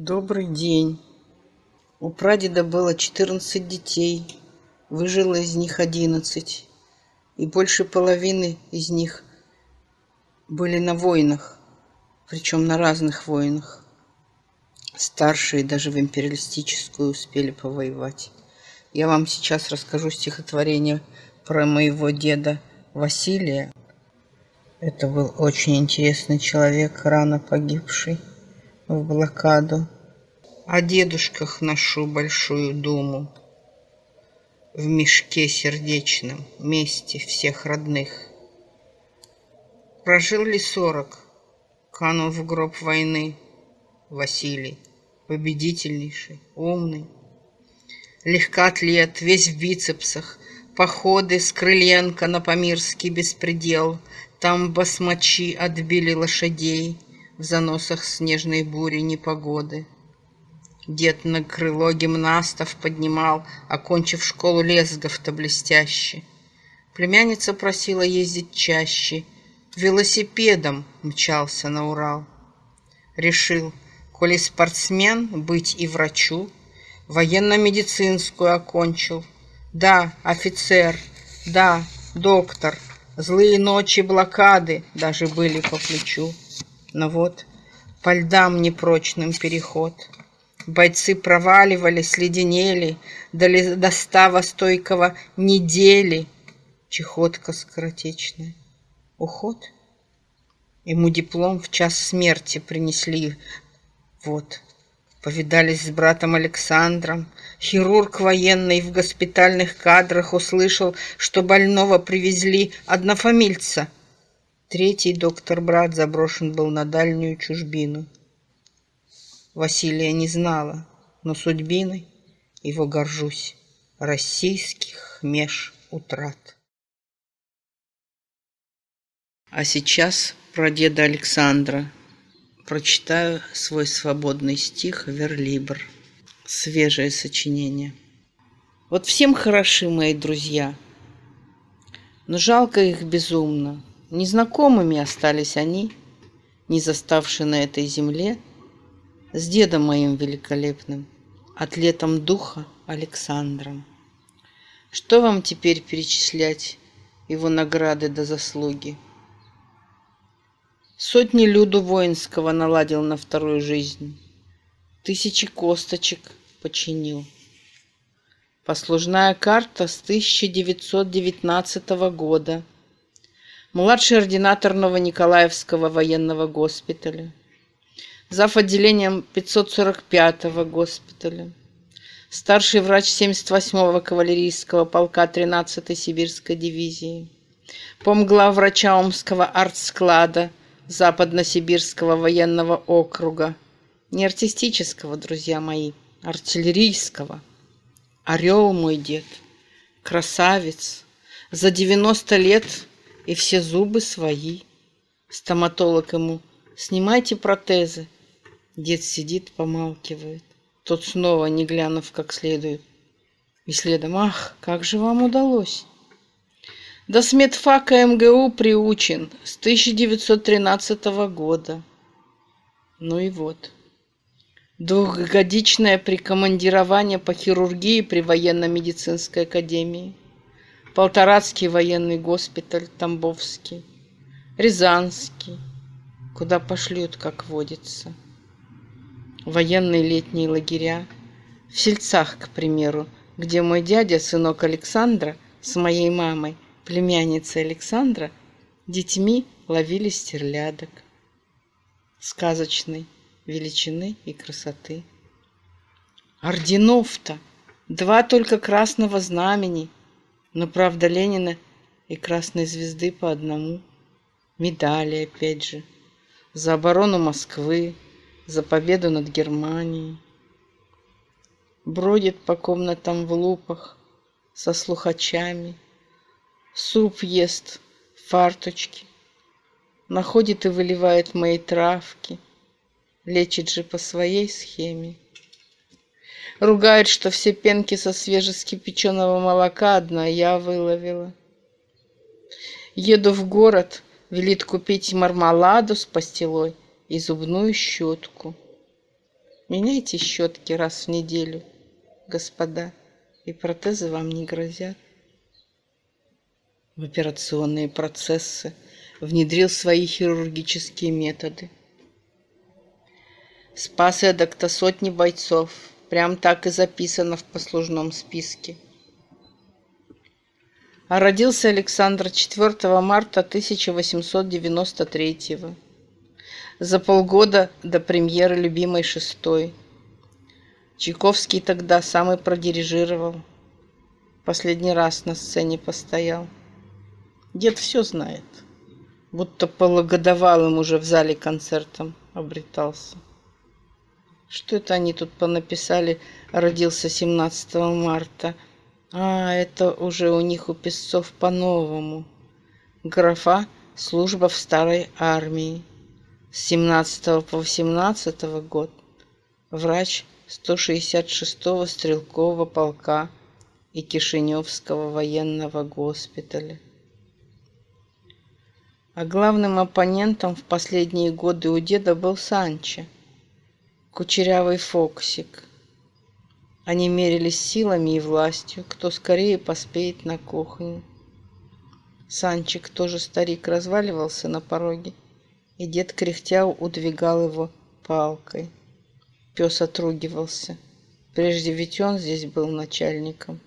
Добрый день. У прадеда было 14 детей. Выжило из них 11. И больше половины из них были на войнах. Причем на разных войнах. Старшие даже в империалистическую успели повоевать. Я вам сейчас расскажу стихотворение про моего деда Василия. Это был очень интересный человек, рано погибший в блокаду. О дедушках ношу большую думу В мешке сердечном, месте всех родных. Прожил ли сорок, канул в гроб войны Василий, победительнейший, умный. Легкоатлет, весь в бицепсах, Походы с Крыленко на Памирский беспредел, Там басмачи отбили лошадей — в заносах снежной бури непогоды. Дед на крыло гимнастов поднимал, окончив школу лесгов-то блестяще. Племянница просила ездить чаще, велосипедом мчался на Урал. Решил, коли спортсмен, быть и врачу, военно-медицинскую окончил. Да, офицер, да, доктор, злые ночи блокады даже были по плечу. Но вот по льдам непрочным переход. Бойцы проваливались, леденели, до, до става стойкого недели. Чехотка скоротечная. Уход. Ему диплом в час смерти принесли. Вот. Повидались с братом Александром. Хирург военный в госпитальных кадрах услышал, что больного привезли однофамильца — Третий доктор-брат заброшен был на дальнюю чужбину. Василия не знала, но судьбиной его горжусь. Российских меж утрат. А сейчас про деда Александра. Прочитаю свой свободный стих «Верлибр». Свежее сочинение. Вот всем хороши мои друзья, но жалко их безумно. Незнакомыми остались они, не заставшие на этой земле, с дедом моим великолепным, атлетом духа Александром. Что вам теперь перечислять его награды до заслуги? Сотни люду воинского наладил на вторую жизнь, тысячи косточек починил. Послужная карта с 1919 года – младший ординатор Новониколаевского военного госпиталя, зав. отделением 545-го госпиталя, старший врач 78-го кавалерийского полка 13-й сибирской дивизии, помглав врача Омского артсклада Западно-Сибирского военного округа, не артистического, друзья мои, артиллерийского. Орел мой дед, красавец, за 90 лет и все зубы свои. Стоматолог ему, снимайте протезы. Дед сидит, помалкивает. Тот снова, не глянув как следует. И следом, ах, как же вам удалось? До смедфака МГУ приучен с 1913 года. Ну и вот. Двухгодичное прикомандирование по хирургии при военно-медицинской академии – Полторацкий военный госпиталь Тамбовский, Рязанский, куда пошлют, как водится. Военные летние лагеря, в Сельцах, к примеру, где мой дядя, сынок Александра, с моей мамой, племянницей Александра, детьми ловили стерлядок. Сказочной величины и красоты. Орденов-то два только красного знамени – но правда Ленина и Красной Звезды по одному. Медали, опять же. За оборону Москвы, за победу над Германией. Бродит по комнатам в лупах со слухачами. Суп ест в фарточке. Находит и выливает мои травки. Лечит же по своей схеме. Ругает, что все пенки со свежескипяченого молока одна я выловила. Еду в город, велит купить мармеладу с пастилой и зубную щетку. Меняйте щетки раз в неделю, господа, и протезы вам не грозят. В операционные процессы внедрил свои хирургические методы. Спас эдак-то сотни бойцов, прям так и записано в послужном списке – а родился Александр 4 марта 1893 за полгода до премьеры любимой шестой. Чайковский тогда самый продирижировал. Последний раз на сцене постоял. Дед все знает. Будто полугодовалым уже в зале концертом обретался. Что это они тут понаписали «Родился 17 марта», а, это уже у них у песцов по-новому. Графа «Служба в старой армии». С 17 по 18 год врач 166-го стрелкового полка и Кишиневского военного госпиталя. А главным оппонентом в последние годы у деда был Санчо, кучерявый фоксик – они мерились силами и властью, кто скорее поспеет на кухню. Санчик, тоже старик, разваливался на пороге, и дед кряхтя удвигал его палкой. Пес отругивался. Прежде ведь он здесь был начальником.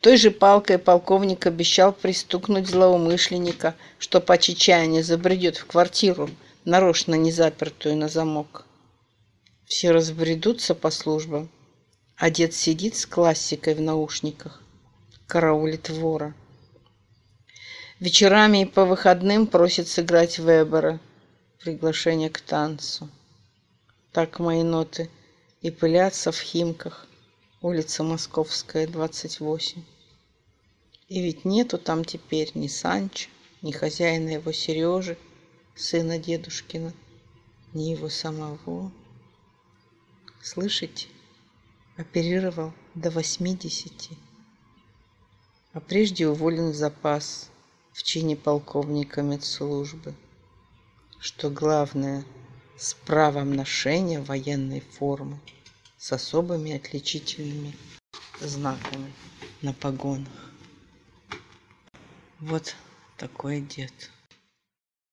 Той же палкой полковник обещал пристукнуть злоумышленника, что по чечане забредет в квартиру, нарочно не запертую на замок. Все разбредутся по службам, а дед сидит с классикой в наушниках, караулит вора. Вечерами и по выходным просит сыграть Вебера, приглашение к танцу. Так мои ноты и пылятся в Химках, улица Московская, 28. И ведь нету там теперь ни Санчо, ни хозяина его Сережи, сына дедушкина, ни его самого. Слышите? оперировал до 80, а прежде уволен в запас в чине полковника медслужбы. Что главное, с правом ношения военной формы с особыми отличительными знаками на погонах. Вот такой дед.